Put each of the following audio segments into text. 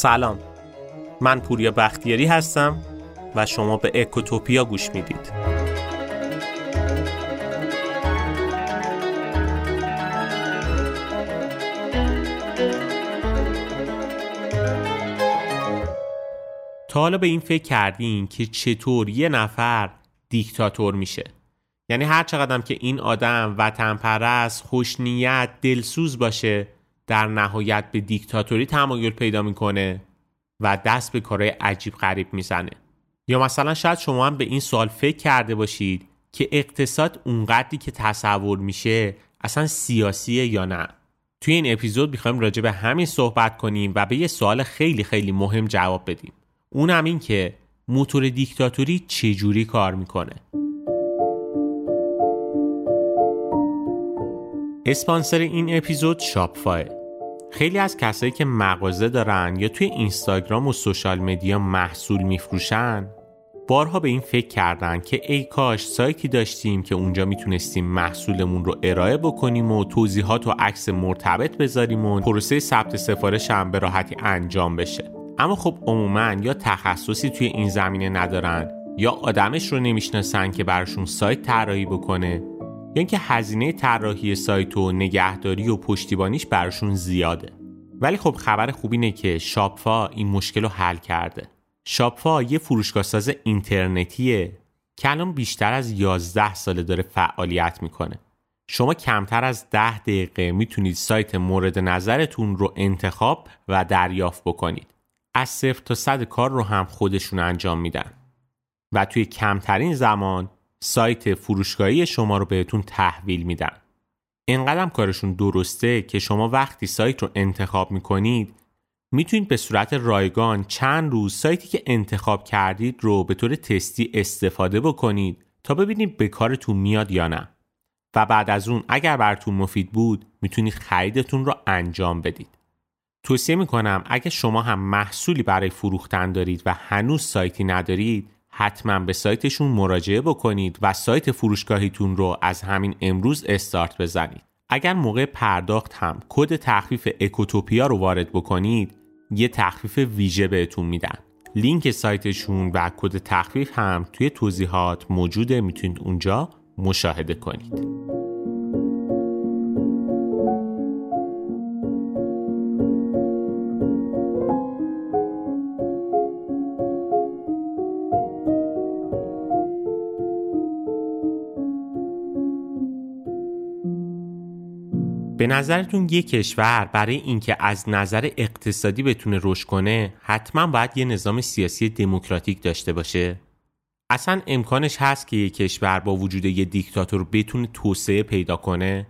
سلام. من پوریا بختیاری هستم و شما به اکوتوپیا گوش می‌دید. تا حالا به این فکر کردین که چطور یه نفر دیکتاتور میشه. یعنی هر چقدر که این آدم وطن پرست خوشنیت دلسوز باشه در نهایت به دیکتاتوری تمایل پیدا می‌کنه و دست به کارهای عجیب غریب می‌زنه. یا مثلا شاید شما هم به این سوال فکر کرده باشید که اقتصاد اونقدری که تصور میشه اصلا سیاسیه یا نه. توی این اپیزود می‌خوایم راجع به همین صحبت کنیم و به یه سوال خیلی خیلی مهم جواب بدیم. اون هم این که موتور دیکتاتوری چجوری کار می‌کنه. اسپانسر این اپیزود شاپفای خیلی از کسایی که مغازه دارن یا توی اینستاگرام و سوشال مدیا محصول میفروشن بارها به این فکر کردن که ای کاش سایتی داشتیم که اونجا می‌تونستیم محصولمون رو ارائه بکنیم و توضیحات و عکس مرتبط بذاریم و پروسه ثبت سفارش هم به راحتی انجام بشه. اما خب عموما یا تخصصی توی این زمینه ندارن یا آدمش رو نمی‌شناسن که براشون سایت طراحی بکنه یا اینکه هزینه طراحی سایت و نگهداری و پشتیبانیش براشون زیاده. ولی خب خبر خوب اینه که شاپفا این مشکل رو حل کرده. شاپفا یه فروشگاه ساز اینترنتیه که الان بیشتر از 11 ساله داره فعالیت می‌کنه. شما کمتر از 10 دقیقه می‌تونید سایت مورد نظرتون رو انتخاب و دریافت بکنید. از صفر تا صد کار رو هم خودشون انجام میدن. و توی کمترین زمان سایت فروشگاهی شما رو بهتون تحویل میدن. اینقدر کارشون درسته که شما وقتی سایت رو انتخاب می‌کنید می‌تونید به صورت رایگان چند روز سایتی که انتخاب کردید رو به طور تستی استفاده بکنید تا ببینید به کارتون میاد یا نه. و بعد از اون اگر براتون مفید بود می‌تونید خریدتون رو انجام بدید. توصیه می‌کنم اگه شما هم محصولی برای فروختن دارید و هنوز سایتی ندارید حتما به سایتشون مراجعه بکنید و سایت فروشگاهیتون رو از همین امروز استارت بزنید. اگر موقع پرداخت هم کد تخفیف اکوتوپیا رو وارد بکنید یه تخفیف ویژه بهتون میدن. لینک سایتشون و کد تخفیف هم توی توضیحات موجوده می‌تونید اونجا مشاهده کنید. به نظرتون یک کشور برای اینکه از نظر اقتصادی بتونه رشد کنه حتما باید یه نظام سیاسی دموکراتیک داشته باشه؟ اصلا امکانش هست که یک کشور با وجود یه دیکتاتور بتونه توسعه پیدا کنه؟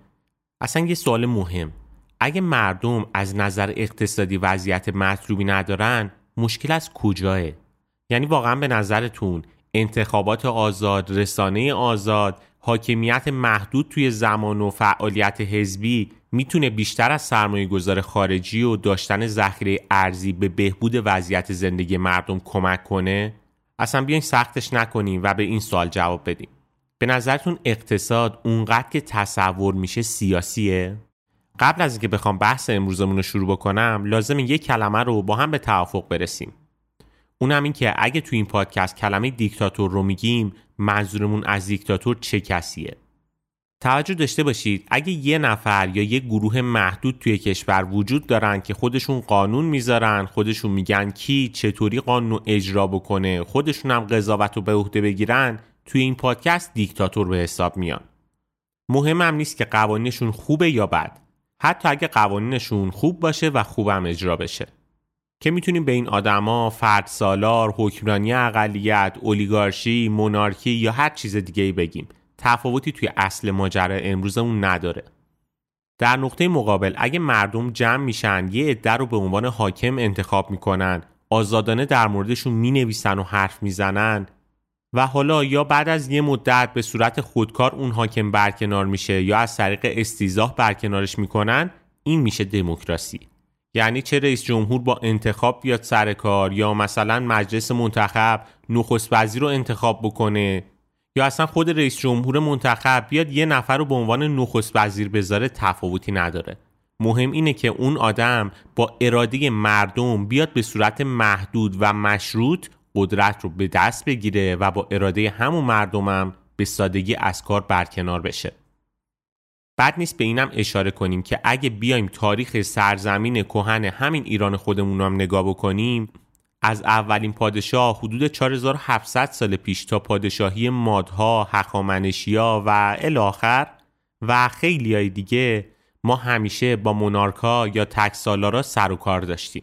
اصلا یه سوال مهم. اگه مردم از نظر اقتصادی وضعیت مطلوبی ندارن مشکل از کجاه یعنی واقعا به نظرتون انتخابات آزاد رسانه آزاد حاکمیت محدود توی زمان و فعالیت حزبی می‌تونه بیشتر از سرمایه گذار خارجی و داشتن ذخیره ارزی به بهبود وضعیت زندگی مردم کمک کنه؟ اصلا بیاین سختش نکنیم و به این سوال جواب بدیم. به نظرتون اقتصاد اونقدر که تصور میشه سیاسیه؟ قبل از اینکه بخوام بحث امروزمون رو شروع بکنم لازم یک کلمه رو با هم به توافق برسیم. اونم این که اگه تو این پادکست کلمه دیکتاتور رو میگیم منظورمون از دیکتاتور چه کسیه؟ توجه داشته باشید اگه یه نفر یا یه گروه محدود توی کشور وجود دارن که خودشون قانون می‌ذارن خودشون میگن کی چطوری قانون اجرا بکنه خودشون هم قضاوت رو به عهده بگیرن توی این پادکست دیکتاتور به حساب میان. مهم هم نیست که قوانینشون خوبه یا بد. حتی اگه قوانینشون خوب باشه و خوبم اجرا بشه. که می‌تونیم به این آدما فرد سالار، حکمرانی اقلیت، اولیگارشی، مونارکی یا هر چیز دیگه ای بگیم. تفاوتی توی اصل ماجرا امروزمون نداره. در نقطه مقابل اگه مردم جمع میشن یه عده رو به عنوان حاکم انتخاب می‌کنن آزادانه در موردشون می‌نویسن و حرف می‌زنن و حالا یا بعد از یه مدت به صورت خودکار اون حاکم برکنار میشه یا از طریق استیزاه برکنارش می‌کنن این میشه دموکراسی. یعنی چه رئیس جمهور با انتخاب بیاد سر کار یا مثلا مجلس منتخب نخست وزیر رو انتخاب بکنه یا اصلا خود رئیس جمهور منتخب بیاد یه نفر رو به عنوان نخست وزیر بذاره تفاوتی نداره. مهم اینه که اون آدم با اراده مردم بیاد به صورت محدود و مشروط قدرت رو به دست بگیره و با اراده همون مردمم به سادگی از کار برکنار بشه. بد نیست به اینم اشاره کنیم که اگه بیایم تاریخ سرزمین کهن همین ایران خودمون هم نگاه بکنیم از اولین پادشاه حدود 4700 سال پیش تا پادشاهی مادها، هخامنشیا و الاخر و خیلی های دیگه ما همیشه با مونارکا یا تکسالارا سر و کار داشتیم.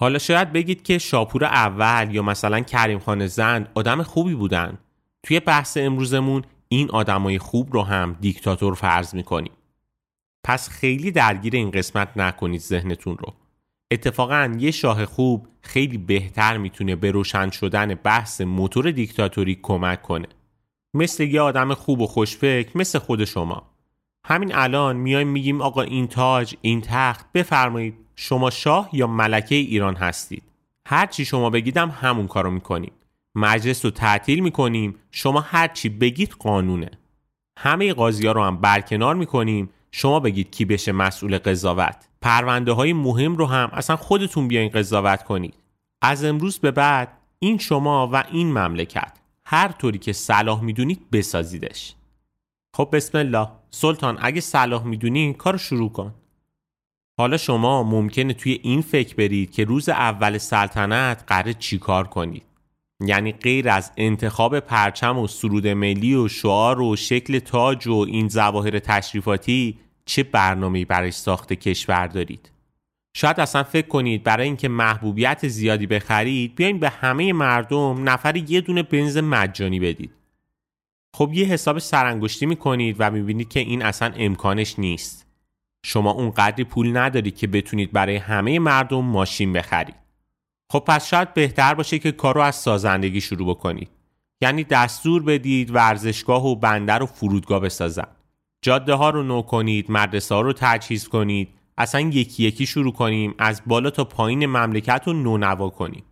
حالا شاید بگید که شاپور اول یا مثلا کریم خان زند آدم خوبی بودن. توی بحث امروزمون این آدمای خوب رو هم دیکتاتور فرض می‌کنیم. پس خیلی درگیر این قسمت نکنید ذهنتون رو. اتفاقا یه شاه خوب خیلی بهتر می‌تونه به روشن شدن بحث موتور دیکتاتوری کمک کنه. مثل یه آدم خوب و خوشفکر مثل خود شما. همین الان میایم میگیم آقا این تاج این تخت بفرمایید شما شاه یا ملکه ایران هستید. هر چی شما بگیدم همون کارو می‌کنیم. مجلس رو تعطیل می‌کنیم. شما هر چی بگید قانونه. همه قاضی ها رو هم برکنار می‌کنیم. شما بگید کی بشه مسئول قضاوت. پرونده های مهم رو هم اصلا خودتون بیاین قضاوت کنید. از امروز به بعد این شما و این مملکت هر طوری که صلاح می‌دونید بسازیدش. خب بسم الله. سلطان اگه صلاح می‌دونی کار شروع کن. حالا شما ممکنه توی این فکر برید که روز اول سلطنت قراره چیکار کنید؟ یعنی غیر از انتخاب پرچم و سرود ملی و شعار و شکل تاج و این ظواهر تشریفاتی چه برنامه‌ای برای ساخت کشور دارید؟ شاید اصلا فکر کنید برای اینکه محبوبیت زیادی بخرید بیاین به همه مردم نفر یه دونه بنز مجانی بدید. خب یه حساب سرانگشتی می‌کنید و می‌بینید که این اصلا امکانش نیست. شما اون قدری پول ندارید که بتونید برای همه مردم ماشین بخرید. خب پس شاید بهتر باشه که کار رو از سازندگی شروع بکنید یعنی دستور بدید ورزشگاه و بندر و فرودگاه بسازن. جاده ها رو نو کنید مدرسه ها رو تجهیز کنید. اصلا یکی یکی شروع کنیم از بالا تا پایین مملکت رو نونوا کنیم.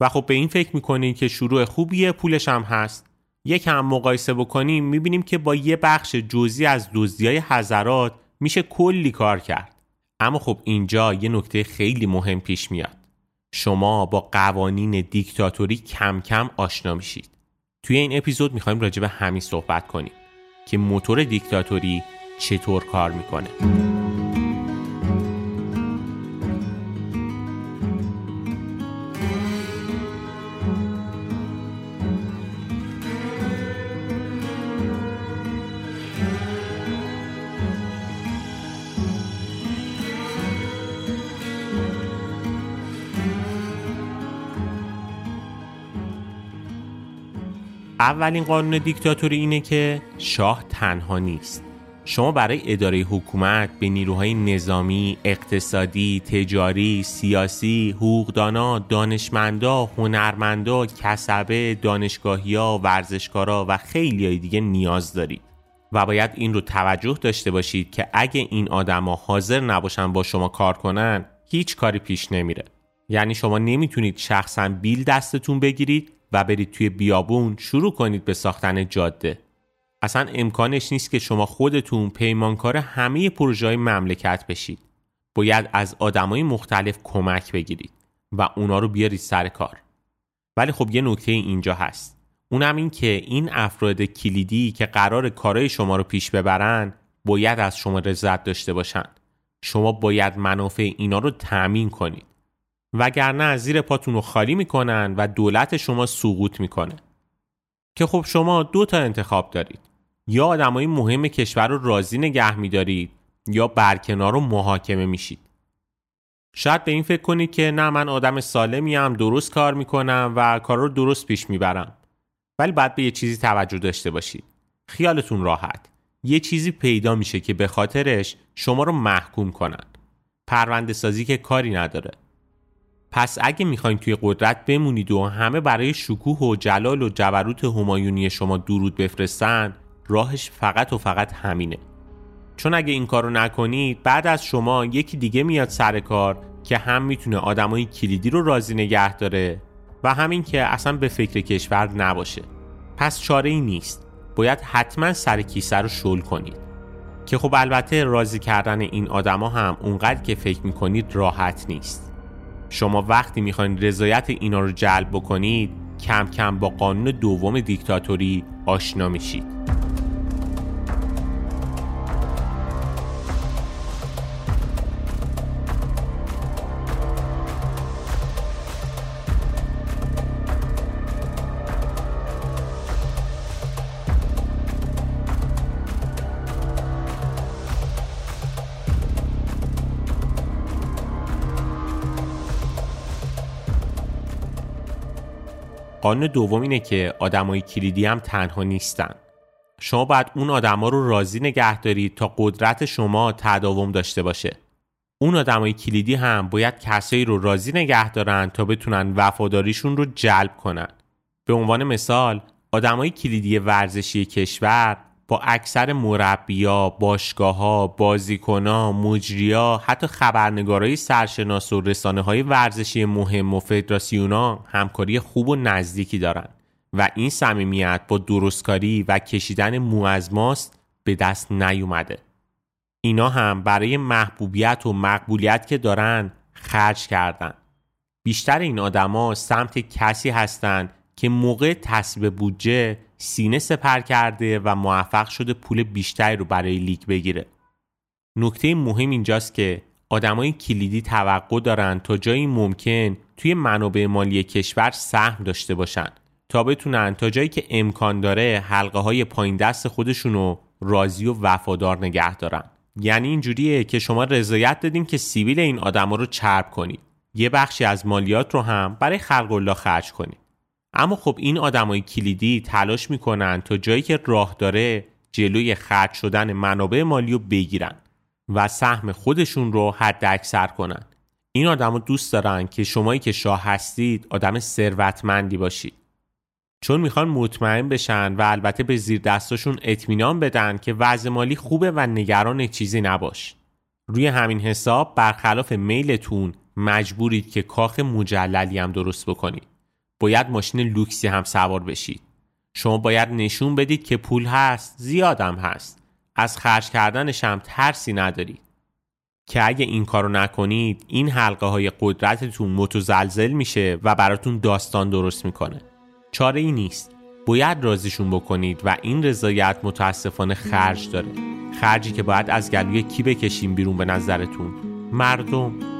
و خب به این فکر می‌کنید که شروع خوبیه پولش هم هست. یکم مقایسه بکنیم می‌بینیم که با یه بخش جزئی از های حضرات میشه کلی کار کرد. اما خب اینجا یه نکته خیلی مهم پیش میاد. شما با قوانین دیکتاتوری کم کم آشنا میشید. توی این اپیزود می‌خوایم راجع به همین صحبت کنیم که موتور دیکتاتوری چطور کار می‌کنه. اولین قانون دیکتاتوری اینه که شاه تنها نیست شما برای اداره حکومت به نیروهای نظامی، اقتصادی، تجاری، سیاسی، حقوقدانا، دانشمندا، هنرمندا، کسبه، دانشگاهیا، ورزشکارا و خیلی دیگه نیاز دارید. و باید این رو توجه داشته باشید که اگه این آدما حاضر نباشن با شما کار کنن هیچ کاری پیش نمیره. یعنی شما نمی‌تونید شخصا بیل دستتون بگیرید و برید توی بیابون شروع کنید به ساختن جاده. اصلا امکانش نیست که شما خودتون پیمانکار همه پروژه های مملکت بشید. باید از آدمای مختلف کمک بگیرید و اونا رو بیارید سر کار. ولی خب یه نکته اینجا هست. اونم این که این افراد کلیدی که قرار کارهای شما رو پیش ببرن باید از شما رضایت داشته باشن. شما باید منافع اینا رو تأمین کنید. وگرنه زیر پاتون رو خالی می‌کنن و دولت شما سقوط می‌کنه. که خب شما دو تا انتخاب دارید. یا آدمای مهم کشور رو راضی نگه میدارید یا برکنار رو محاکمه میشید. شاید به این فکر کنید که نه من آدم سالمی هم درست کار می‌کنم و کار رو درست پیش می‌برم. ولی بعد به یه چیزی توجه داشته باشید. خیالتون راحت. یه چیزی پیدا میشه که به خاطرش شما رو محکوم کنن. پرونده سازی که کاری نداره. پس اگه می‌خواین توی قدرت بمونید و همه برای شکوه و جلال و جبروت همایونی شما درود بفرستن راهش فقط و فقط همینه. چون اگه این کارو نکنید بعد از شما یکی دیگه میاد سر کار که هم می‌تونه آدمای کلیدی رو راضی نگه داره و همین که اصلا به فکر کشور نباشه. پس چاره ای نیست. باید حتما سر کیسه رو شل کنید. که خب البته راضی کردن این آدما هم اونقدر که فکر می‌کنید راحت نیست. شما وقتی می‌خواین رضایت اینا رو جلب بکنید کم کم با قانون دوم دیکتاتوری آشنا میشید. قانون دوم اینه که آدمای کلیدی هم تنها نیستن. شما باید اون آدما رو راضی نگه دارید تا قدرت شما تداوم داشته باشه. اون آدمای کلیدی هم باید کسایی رو راضی نگه دارن تا بتونن وفاداریشون رو جلب کنن. به عنوان مثال آدمای کلیدی ورزشی کشور با اکثر مربیا، باشگاهها، بازیکنها، مجریا، حتی خبرنگارای سرشناس و رسانه های ورزشی مهم و فدراسیونا همکاری خوب و نزدیکی دارند و این صمیمیت با درستکاری و کشیدن مو از ماست به دست نیومده. اینا هم برای محبوبیت و مقبولیت که دارن خرج کردن. بیشتر این آدما سمت کسی هستند که موقع تصویب بودجه سینه سپر کرده و موفق شده پول بیشتری رو برای لیگ بگیره. نکته مهم اینجاست که آدمای کلیدی توقع دارن تا جایی ممکن توی منابع مالی کشور سهم داشته باشن تا بتونن تا جایی که امکان داره حلقه های پایین دست خودشون رو راضی و وفادار نگه دارن. یعنی اینجوریه که شما رضایت دادین که سیبیل این آدما رو چرب کنید. یه بخشی از مالیات رو هم برای خلق الله خرج کنید. اما خب این آدمای کلیدی تلاش می‌کنن تا جایی که راه داره جلوی خرج شدن منابع مالی رو بگیرن و سهم خودشون رو حد اکثر کنن. این آدما دوست دارن که شمایی که شاه هستید آدم ثروتمندی باشید. چون می‌خوان مطمئن بشن و البته به زیر دستاشون اطمینان بدن که وضع مالی خوبه و نگران چیزی نباش. روی همین حساب برخلاف میلتون مجبورید که کاخ مجللی هم درست بکنید. باید ماشین لوکسی هم سوار بشید. شما باید نشون بدید که پول هست زیادم هست. از خرج کردنش هم ترسی ندارید. که اگه این کارو نکنید این حلقه های قدرتتون متزلزل میشه و براتون داستان درست می‌کنه. چاره ای نیست. باید رازیشون بکنید و این رضایت متاسفانه خرج داره. خرجی که باید از گلوی کی بکشیم بیرون به نظرتون. مردم.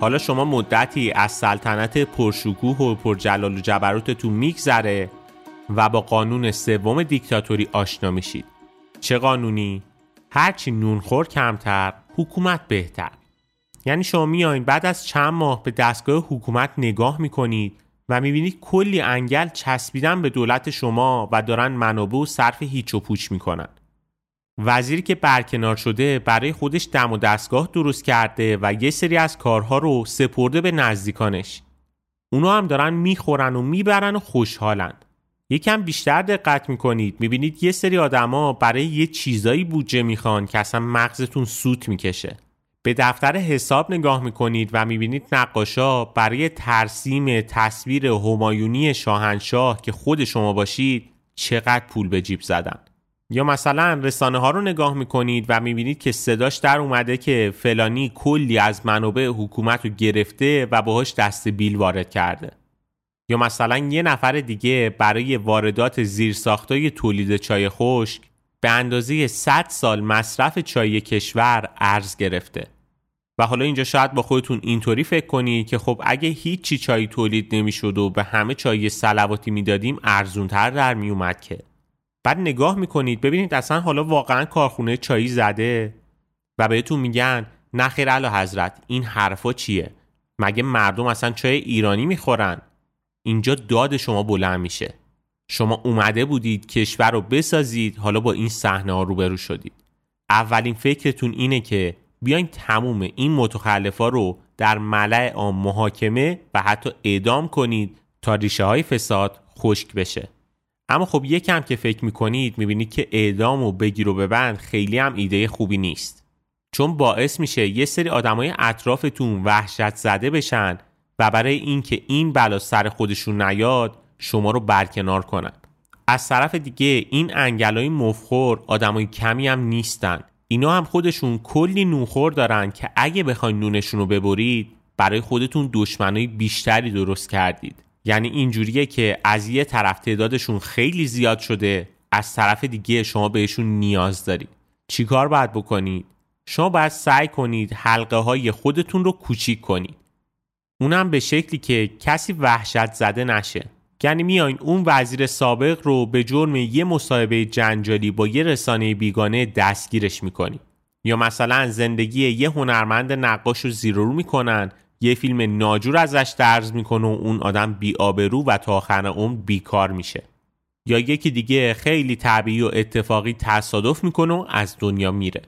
حالا شما مدتی از سلطنت پرشکوه و پرجلال و جبروتتون میگذره و با قانون سوم دیکتاتوری آشنا میشید. چه قانونی؟ هرچی نونخور کمتر حکومت بهتر. یعنی شما میایین بعد از چند ماه به دستگاه حکومت نگاه می‌کنید و می‌بینید کلی انگل چسبیدن به دولت شما و دارن منابع و صرف هیچ و پوچ می‌کنن. وزیری که برکنار شده برای خودش دم و دستگاه درست کرده و یه سری از کارها رو سپرده به نزدیکانش. اونا هم دارن می‌خورن و می‌برن و خوشحالن. یکم بیشتر دقت می‌کنید. می‌بینید یه سری آدما برای یه چیزایی بودجه می‌خوان که اصلا مغزتون سوت می‌کشه. به دفتر حساب نگاه می‌کنید و می‌بینید نقاشا برای ترسیم تصویر همایونی شاهنشاه که خود شما باشید چقدر پول به جیب زدن. یا مثلا رسانه ها رو نگاه می‌کنید و می‌بینید که صداش در اومده که فلانی کلی از منابع حکومت رو گرفته و باهاش دست بیل وارد کرده. یا مثلا یه نفر دیگه برای واردات زیرساختای تولید چای خشک به اندازه 100 سال مصرف چای کشور ارز گرفته. و حالا اینجا شاید با خودتون اینطوری فکر کنید که خب اگه هیچی چای تولید نمی‌شد و به همه چای سلواتی می‌دادیم ارزونتر در میومد که. بعد نگاه می‌کنید ببینید اصلا حالا واقعا کارخونه چایی زده و بهتون میگن نخیر علا حضرت این حرفا چیه؟ مگه مردم اصلا چای ایرانی می‌خورن؟ اینجا داد شما بلند میشه. شما اومده بودید کشور رو بسازید حالا با این صحنه ها روبرو شدید. اولین فکرتون اینه که بیاین تموم این متخلفا رو در ملع عام محاکمه و حتی اعدام کنید تا ریشه های فساد خشک بشه. اما خب یکم که فکر می‌کنید می‌بینید که اعدام و بگیر و ببند خیلی هم ایده خوبی نیست. چون باعث میشه یه سری آدمای اطرافتون وحشت زده بشن و برای اینکه این بلا سر خودشون نیاد شما رو برکنار کنن. از طرف دیگه این انگلای مفخور آدمای کمی هم نیستن. اینا هم خودشون کلی نونخور دارن که اگه بخواین نونشون رو ببرید برای خودتون دشمنای بیشتری درست کردید. یعنی اینجوریه که از یه طرف تعدادشون خیلی زیاد شده از طرف دیگه شما بهشون نیاز دارید. چیکار باید بکنید؟ شما باید سعی کنید حلقه های خودتون رو کوچیک کنید. اونم به شکلی که کسی وحشت زده نشه. یعنی میایین اون وزیر سابق رو به جرم یه مصاحبه جنجالی با یه رسانه بیگانه دستگیرش می‌کنید. یا مثلا زندگی یه هنرمند نقاش رو زیر رو می‌کنن یه فیلم ناجور ازش درز می‌کنه و اون آدم بیآبرو و تا آخر اون بیکار میشه. یا یکی دیگه خیلی طبیعی و اتفاقی تصادف می‌کنه و از دنیا میره.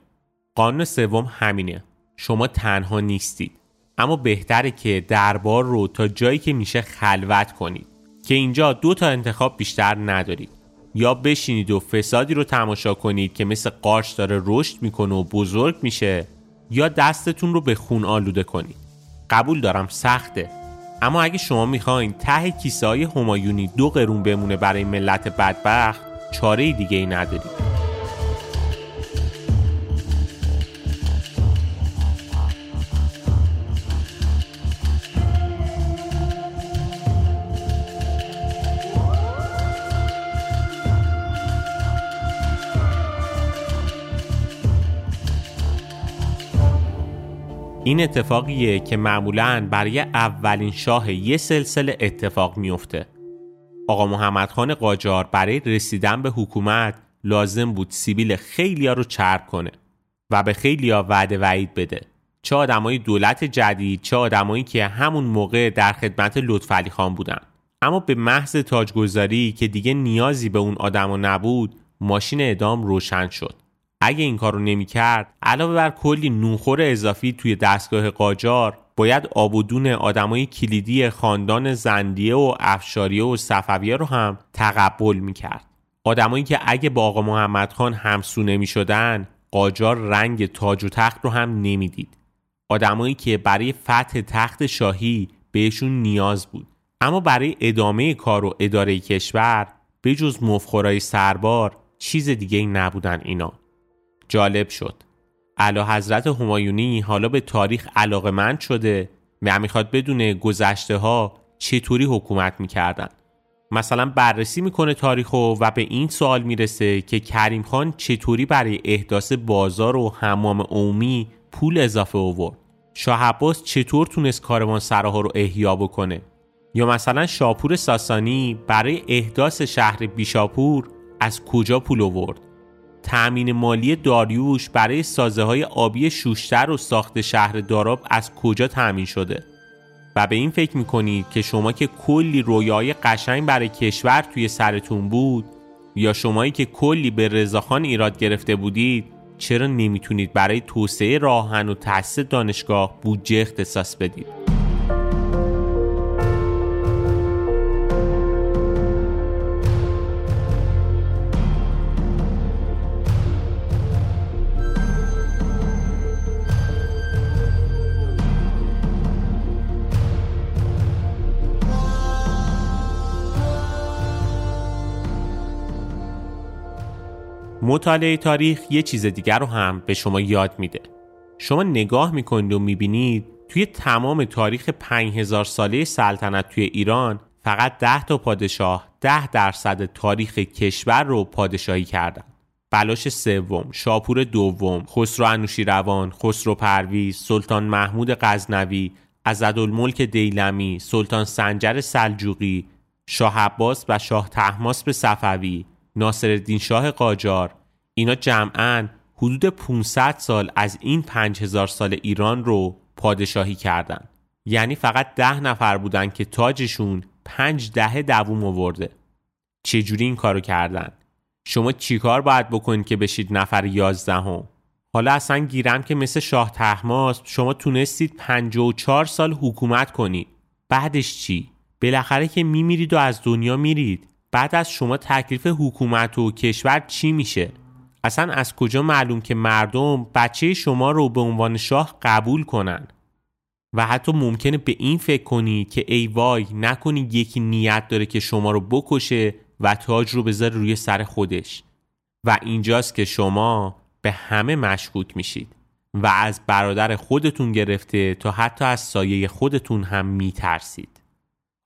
قانون سوم همینه. شما تنها نیستید. اما بهتره که دربار رو تا جایی که میشه خلوت کنید. که اینجا دو تا انتخاب بیشتر ندارید. یا بشینید و فسادی رو تماشا کنید که مثل قارچ داره رشد می‌کنه و بزرگ میشه یا دستتون رو به خون آلوده کنید. قبول دارم سخته. اما اگه شما می‌خواین ته کیسه های همایونی دو قرون بمونه برای ملت بدبخت چاره دیگه ای ندارید. این اتفاقیه که معمولا برای اولین شاه یه سلسله اتفاق میفته. آقا محمد خان قاجار برای رسیدن به حکومت لازم بود سیبیل خیلیا رو چرب کنه و به خیلیا وعده وعید بده. چه آدمای دولت جدید چه آدمایی که همون موقع در خدمت لطفعلی خان بودن. اما به محض تاجگذاری که دیگه نیازی به اون آدما نبود ماشین اعدام روشن شد. اگه این کارو نمی‌کرد علاوه بر کلی نونخور اضافی توی دستگاه قاجار باید آبودون آدمای کلیدی خاندان زندیه و افشاریه و صفویه رو هم تقبل می‌کرد. آدمایی که اگه با آقا محمد خان همسو نمی شدن قاجار رنگ تاج و تخت رو هم نمی‌دید. آدمایی که برای فتح تخت شاهی بهشون نیاز بود. اما برای ادامه کار و اداره کشور به جز مفخورای سربار چیز دیگه ای نبودن اینا. جالب شد. علا حضرت همایونی حالا به تاریخ علاقمند شده و می‌خواد بدونه گذشته ها چطوری حکومت می‌کردن. مثلا بررسی می‌کنه تاریخ و به این سوال می‌رسه که کریم خان چطوری برای احداث بازار و حمام عمومی پول اضافه آورد. شاه عباس چطور تونست کاروان سراها رو احیا بکنه؟ یا مثلا شاپور ساسانی برای احداث شهر بیشاپور از کجا پول آورد؟ تأمین مالی داریوش برای سازه های آبی شوشتر و ساخت شهر داراب از کجا تأمین شده؟ و به این فکر می‌کنید که شما که کلی رویای قشنگ برای کشور توی سرتون بود یا شمایی که کلی به رضاخان ایراد گرفته بودید چرا نمی‌تونید برای توسعه راهن و تأسیس دانشگاه بودجه اختصاص بدید؟ مطالعه تاریخ یه چیز دیگر رو هم به شما یاد میده. شما نگاه می‌کنید و می‌بینید توی تمام تاریخ 5000 ساله سلطنت توی ایران فقط 10 تا پادشاه 10 درصد تاریخ کشور رو پادشاهی کردن. بلاش سوم، شاپور دوم، خسرو انوشیروان، خسرو پرویز، سلطان محمود غزنوی، عزدالملک دیلمی، سلطان سنجر سلجوقی، شاه عباس و شاه تحماسب صفوی، ناصرالدین شاه قاجار اینا جمعا حدود 500 سال از این 5000 سال ایران رو پادشاهی کردن یعنی فقط ده نفر بودن که تاجشون پنج دهه دووم آورده چجوری این کارو کردن؟ شما چیکار باید بکنید که بشید نفر یازدهم؟ حالا اصلا گیرم که مثل شاه تحماس شما تونستید 54 سال حکومت کنید بعدش چی؟ بالاخره که میمیرید و از دنیا میرید بعد از شما تکلیف حکومت و کشور چی میشه؟ اصلا از کجا معلوم که مردم بچه شما رو به عنوان شاه قبول کنن؟ و حتی ممکنه به این فکر کنید که ای وای نکنید یکی نیت داره که شما رو بکشه و تاج رو بذاره روی سر خودش. و اینجاست که شما به همه مشکوک میشید و از برادر خودتون گرفته تا حتی از سایه خودتون هم میترسید.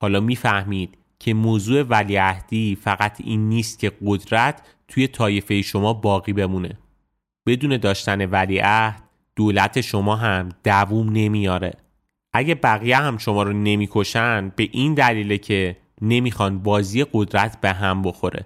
حالا می‌فهمید که موضوع ولیعهدی فقط این نیست که قدرت توی طایفه شما باقی بمونه. بدون داشتن ولیعهد دولت شما هم دووم نمیاره. اگه بقیه هم شما رو نمی‌کشن به این دلیله که نمی‌خوان بازی قدرت به هم بخوره.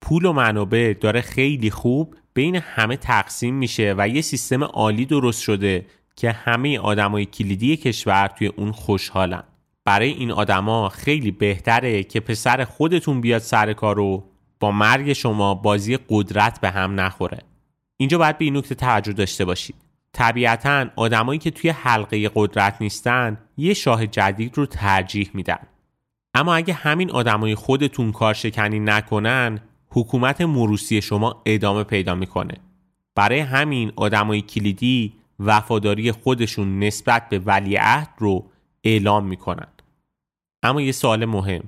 پول و منابع داره خیلی خوب بین همه تقسیم میشه و یه سیستم عالی درست شده که همه آدمای کلیدی کشور توی اون خوشحالن. برای این آدما خیلی بهتره که پسر خودتون بیاد سر کارو با مرگ شما بازی قدرت به هم نخوره. اینجا باید به این نکته توجه داشته باشید. طبیعتا آدمایی که توی حلقه قدرت نیستن یه شاه جدید رو ترجیح میدن. اما اگه همین آدمای خودتون کارشکنی نکنن حکومت مروسی شما ادامه پیدا می‌کنه. برای همین آدمای کلیدی وفاداری خودشون نسبت به ولیعهد رو اعلام می‌کنن. اما یه سوال مهم.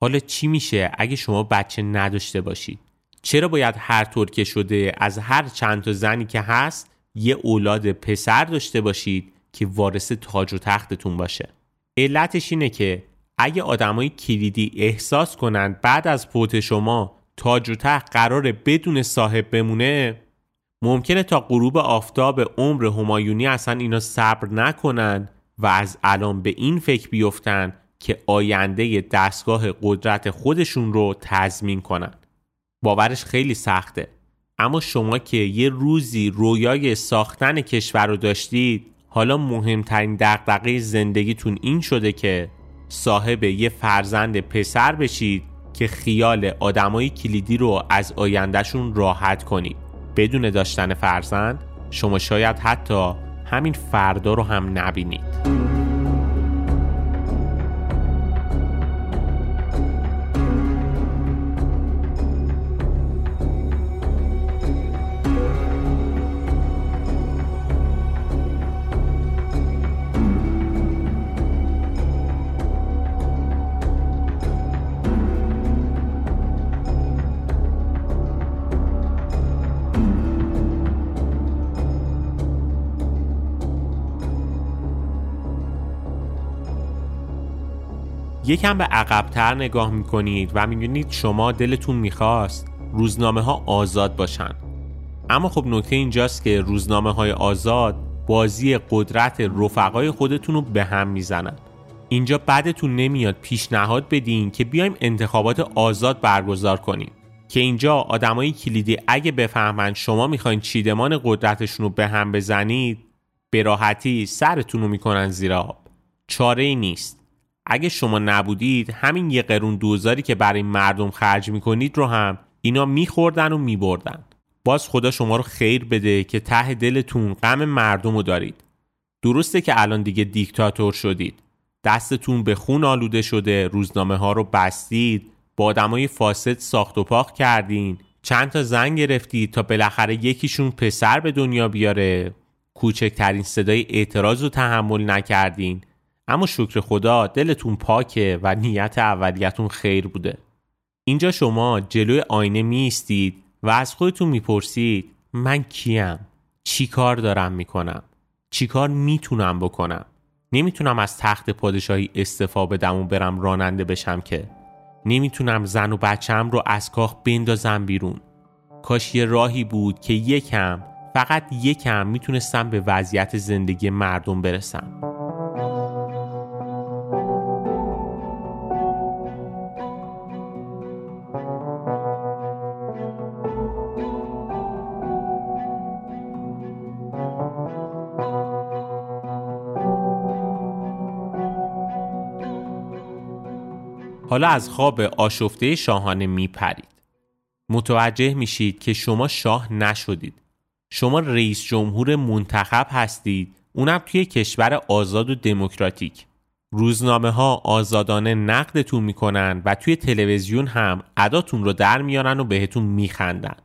حالا چی میشه اگه شما بچه نداشته باشید؟ چرا باید هر طور که شده از هر چند تا زنی که هست یه اولاد پسر داشته باشید که وارث تاج و تختتون باشه؟ علتش اینه که اگه آدمای کلیدی احساس کنند بعد از فوت شما تاج و تخت قرار بدون صاحب بمونه ممکنه تا غروب آفتاب عمر همایونی اصلا اینا صبر نکنن و از الان به این فکر بیفتن که آینده دستگاه قدرت خودشون رو تضمین کنن. باورش خیلی سخته. اما شما که یه روزی رویای ساختن کشور رو داشتید حالا مهمترین دقدقه زندگیتون این شده که صاحب یه فرزند پسر بشید که خیال آدمای کلیدی رو از آیندهشون راحت کنید. بدون داشتن فرزند شما شاید حتی همین فردا رو هم نبینید. یکم به عقبتر نگاه می‌کنید و می‌بینید شما دلتون می‌خواست روزنامه ها آزاد باشن. اما خب نکته اینجاست که روزنامه های آزاد بازی قدرت رفقای خودتون رو به هم می‌زنن. اینجا بعدتون نمیاد پیشنهاد بدین که بیایم انتخابات آزاد برگزار کنیم. که اینجا آدمای کلیدی اگه بفهمن شما می‌خواین چیدمان قدرتشون رو به هم بزنید به راحتی سرتون رو می‌کنن زیر آب. چاره ای نیست. اگه شما نبودید همین یه قرون دوزاری که برای مردم خرج می‌کنید رو هم اینا میخوردن و میبردن. باز خدا شما رو خیر بده که ته دلتون غم مردم رو دارید. درسته که الان دیگه دیکتاتور شدید. دستتون به خون آلوده شده روزنامه ها رو بستید با آدمای فاسد ساخت و پاک کردین چند تا زن گرفتید تا بالاخره یکیشون پسر به دنیا بیاره. کوچکترین صدای اعتراض رو تحمل نکردین. اما شکر خدا دلتون پاکه و نیت اولیتون خیر بوده اینجا شما جلوی آینه میستید و از خودتون می‌پرسید من کیم؟ چی کار دارم می‌کنم؟ چی کار می‌تونم بکنم؟ نمی‌تونم از تخت پادشاهی استفا بدم و برم راننده بشم که نمی‌تونم زن و بچم رو از کاخ بندازم بیرون کاش یه راهی بود که یکم فقط یکم می‌تونستم به وضعیت زندگی مردم برسم حالا از خواب آشفته شاهانه میپرید. متوجه میشید که شما شاه نشدید. شما رئیس جمهور منتخب هستید. اونم توی کشور آزاد و دموکراتیک. روزنامه ها آزادانه نقدتون می‌کنن و توی تلویزیون هم اداتون رو در میارن و بهتون میخندن.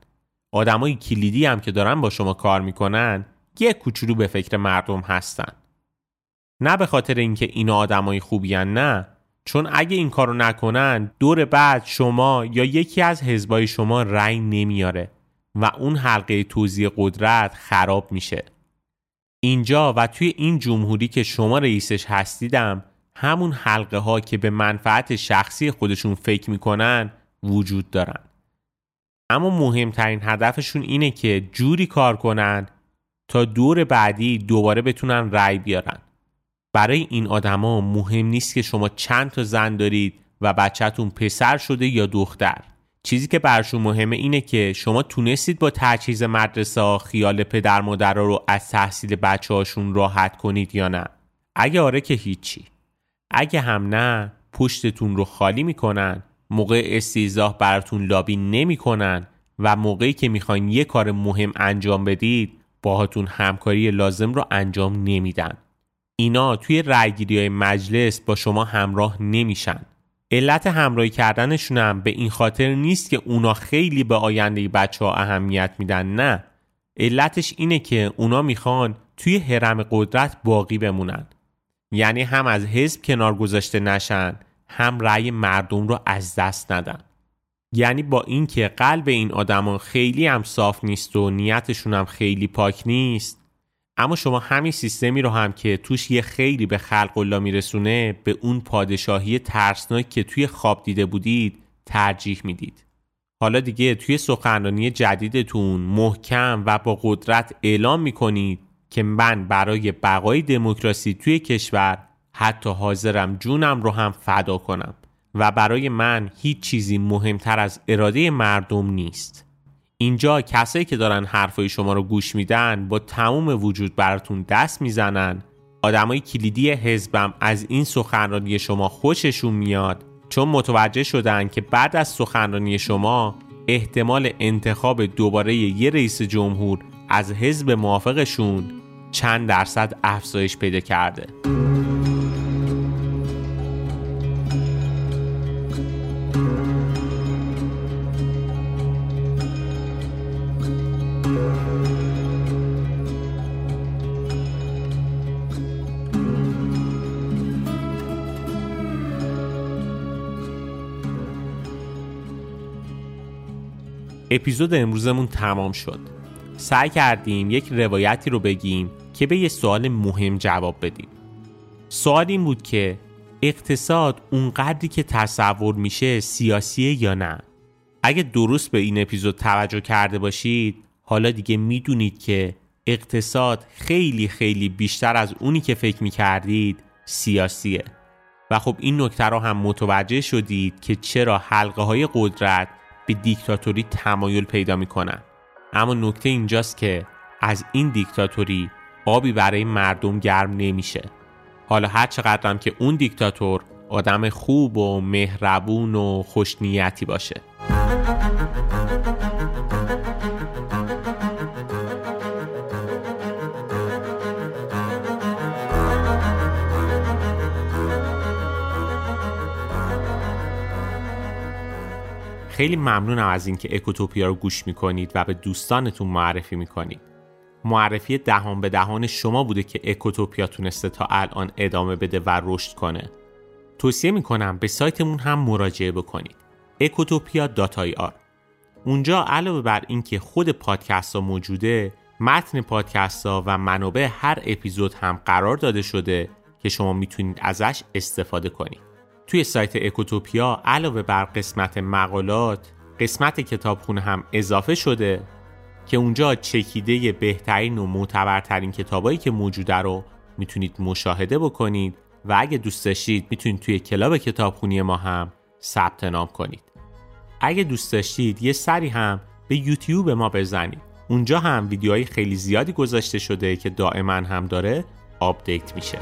آدمای کلیدی هم که دارن با شما کار می‌کنن یه کوچولو به فکر مردم هستن. نه به خاطر اینکه اینا آدمای خوبی نه. چون اگه این کارو نکنن دور بعد شما یا یکی از حزبای شما رأی نمیاره و اون حلقه توزیع قدرت خراب میشه. اینجا و توی این جمهوری که شما رئیسش هستیدم همون حلقه ها که به منفعت شخصی خودشون فکر می‌کنن وجود دارن. اما مهمترین هدفشون اینه که جوری کار کنن تا دور بعدی دوباره بتونن رأی بیارن. برای این آدما مهم نیست که شما چند تا زن دارید و بچهتون پسر شده یا دختر. چیزی که برشون مهمه اینه که شما تونستید با تجهیز مدرسه خیال پدر مادر رو از تحصیل بچه هاشون راحت کنید یا نه. اگه آره که هیچی. اگه هم نه پشتتون رو خالی می‌کنن موقع استیزاه براتون لابی نمی‌کنن و موقعی که می‌خواین یه کار مهم انجام بدید باهاتون همکاری لازم رو انجام نمیدن. اینا توی رأیگیری های مجلس با شما همراه نمیشن. علت همراهی کردنشون هم به این خاطر نیست که اونا خیلی به آینده بچه ها اهمیت میدن نه. علتش اینه که اونا می‌خوان توی حرم قدرت باقی بمونن. یعنی هم از حزب کنار گذاشته نشن هم رأی مردم رو از دست ندن. یعنی با اینکه قلب این آدما خیلی هم صاف نیست و نیتشون هم خیلی پاک نیست اما شما همین سیستمی رو هم که توش یه خیلی به خلق الله میرسونه به اون پادشاهی ترسناک که توی خواب دیده بودید ترجیح می‌دید. حالا دیگه توی سخنرانی جدیدتون محکم و با قدرت اعلام می‌کنید که من برای بقای دموکراسی توی کشور حتی حاضرم جونم رو هم فدا کنم و برای من هیچ چیزی مهمتر از اراده مردم نیست. اینجا کسایی که دارن حرفای شما رو گوش میدن با تمام وجود براتون دست می‌زنن. آدمای کلیدی حزبم از این سخنرانی شما خوششون میاد. چون متوجه شدن که بعد از سخنرانی شما احتمال انتخاب دوباره یه رئیس جمهور از حزب موافقشون چند درصد افزایش پیدا کرده. اپیزود امروزمون تمام شد. سعی کردیم یک روایتی رو بگیم که به یه سوال مهم جواب بدیم. سوال این بود که اقتصاد اونقدری که تصور میشه سیاسیه یا نه؟ اگه درست به این اپیزود توجه کرده باشید حالا دیگه می‌دونید که اقتصاد خیلی خیلی بیشتر از اونی که فکر می‌کردید سیاسیه. و خب این نکته رو هم متوجه شدید که چرا حلقه های قدرت به دیکتاتوری تمایل پیدا می‌کنن اما نکته اینجاست که از این دیکتاتوری آبی برای مردم گرم نمیشه. حالا هر چقدرم که اون دیکتاتور آدم خوب و مهربون و خوشنیتی باشه. خیلی ممنونم از اینکه اکوتوپیا رو گوش می‌کنید و به دوستانتون معرفی می‌کنید. معرفی دهان به دهان شما بوده که اکوتوپیا تونسته تا الان ادامه بده و رشد کنه. توصیه می‌کنم به سایتمون هم مراجعه بکنید. ekotopia.ir اونجا علاوه بر اینکه خود پادکست ها موجوده متن پادکست ها و منابع هر اپیزود هم قرار داده شده که شما می‌تونید ازش استفاده کنید. توی سایت اکوتوپیا علاوه بر قسمت مقالات قسمت کتابخونه هم اضافه شده که اونجا چکیده بهترین و معتبرترین کتابایی که موجوده رو می‌تونید مشاهده بکنید و اگه دوست داشتید می‌تونید توی کلاب کتابخونی ما هم ثبت نام کنید. اگه دوست داشتید یه سری هم به یوتیوب ما بزنید. اونجا هم ویدیوهای خیلی زیادی گذاشته شده که دائما هم داره آپدیت میشه.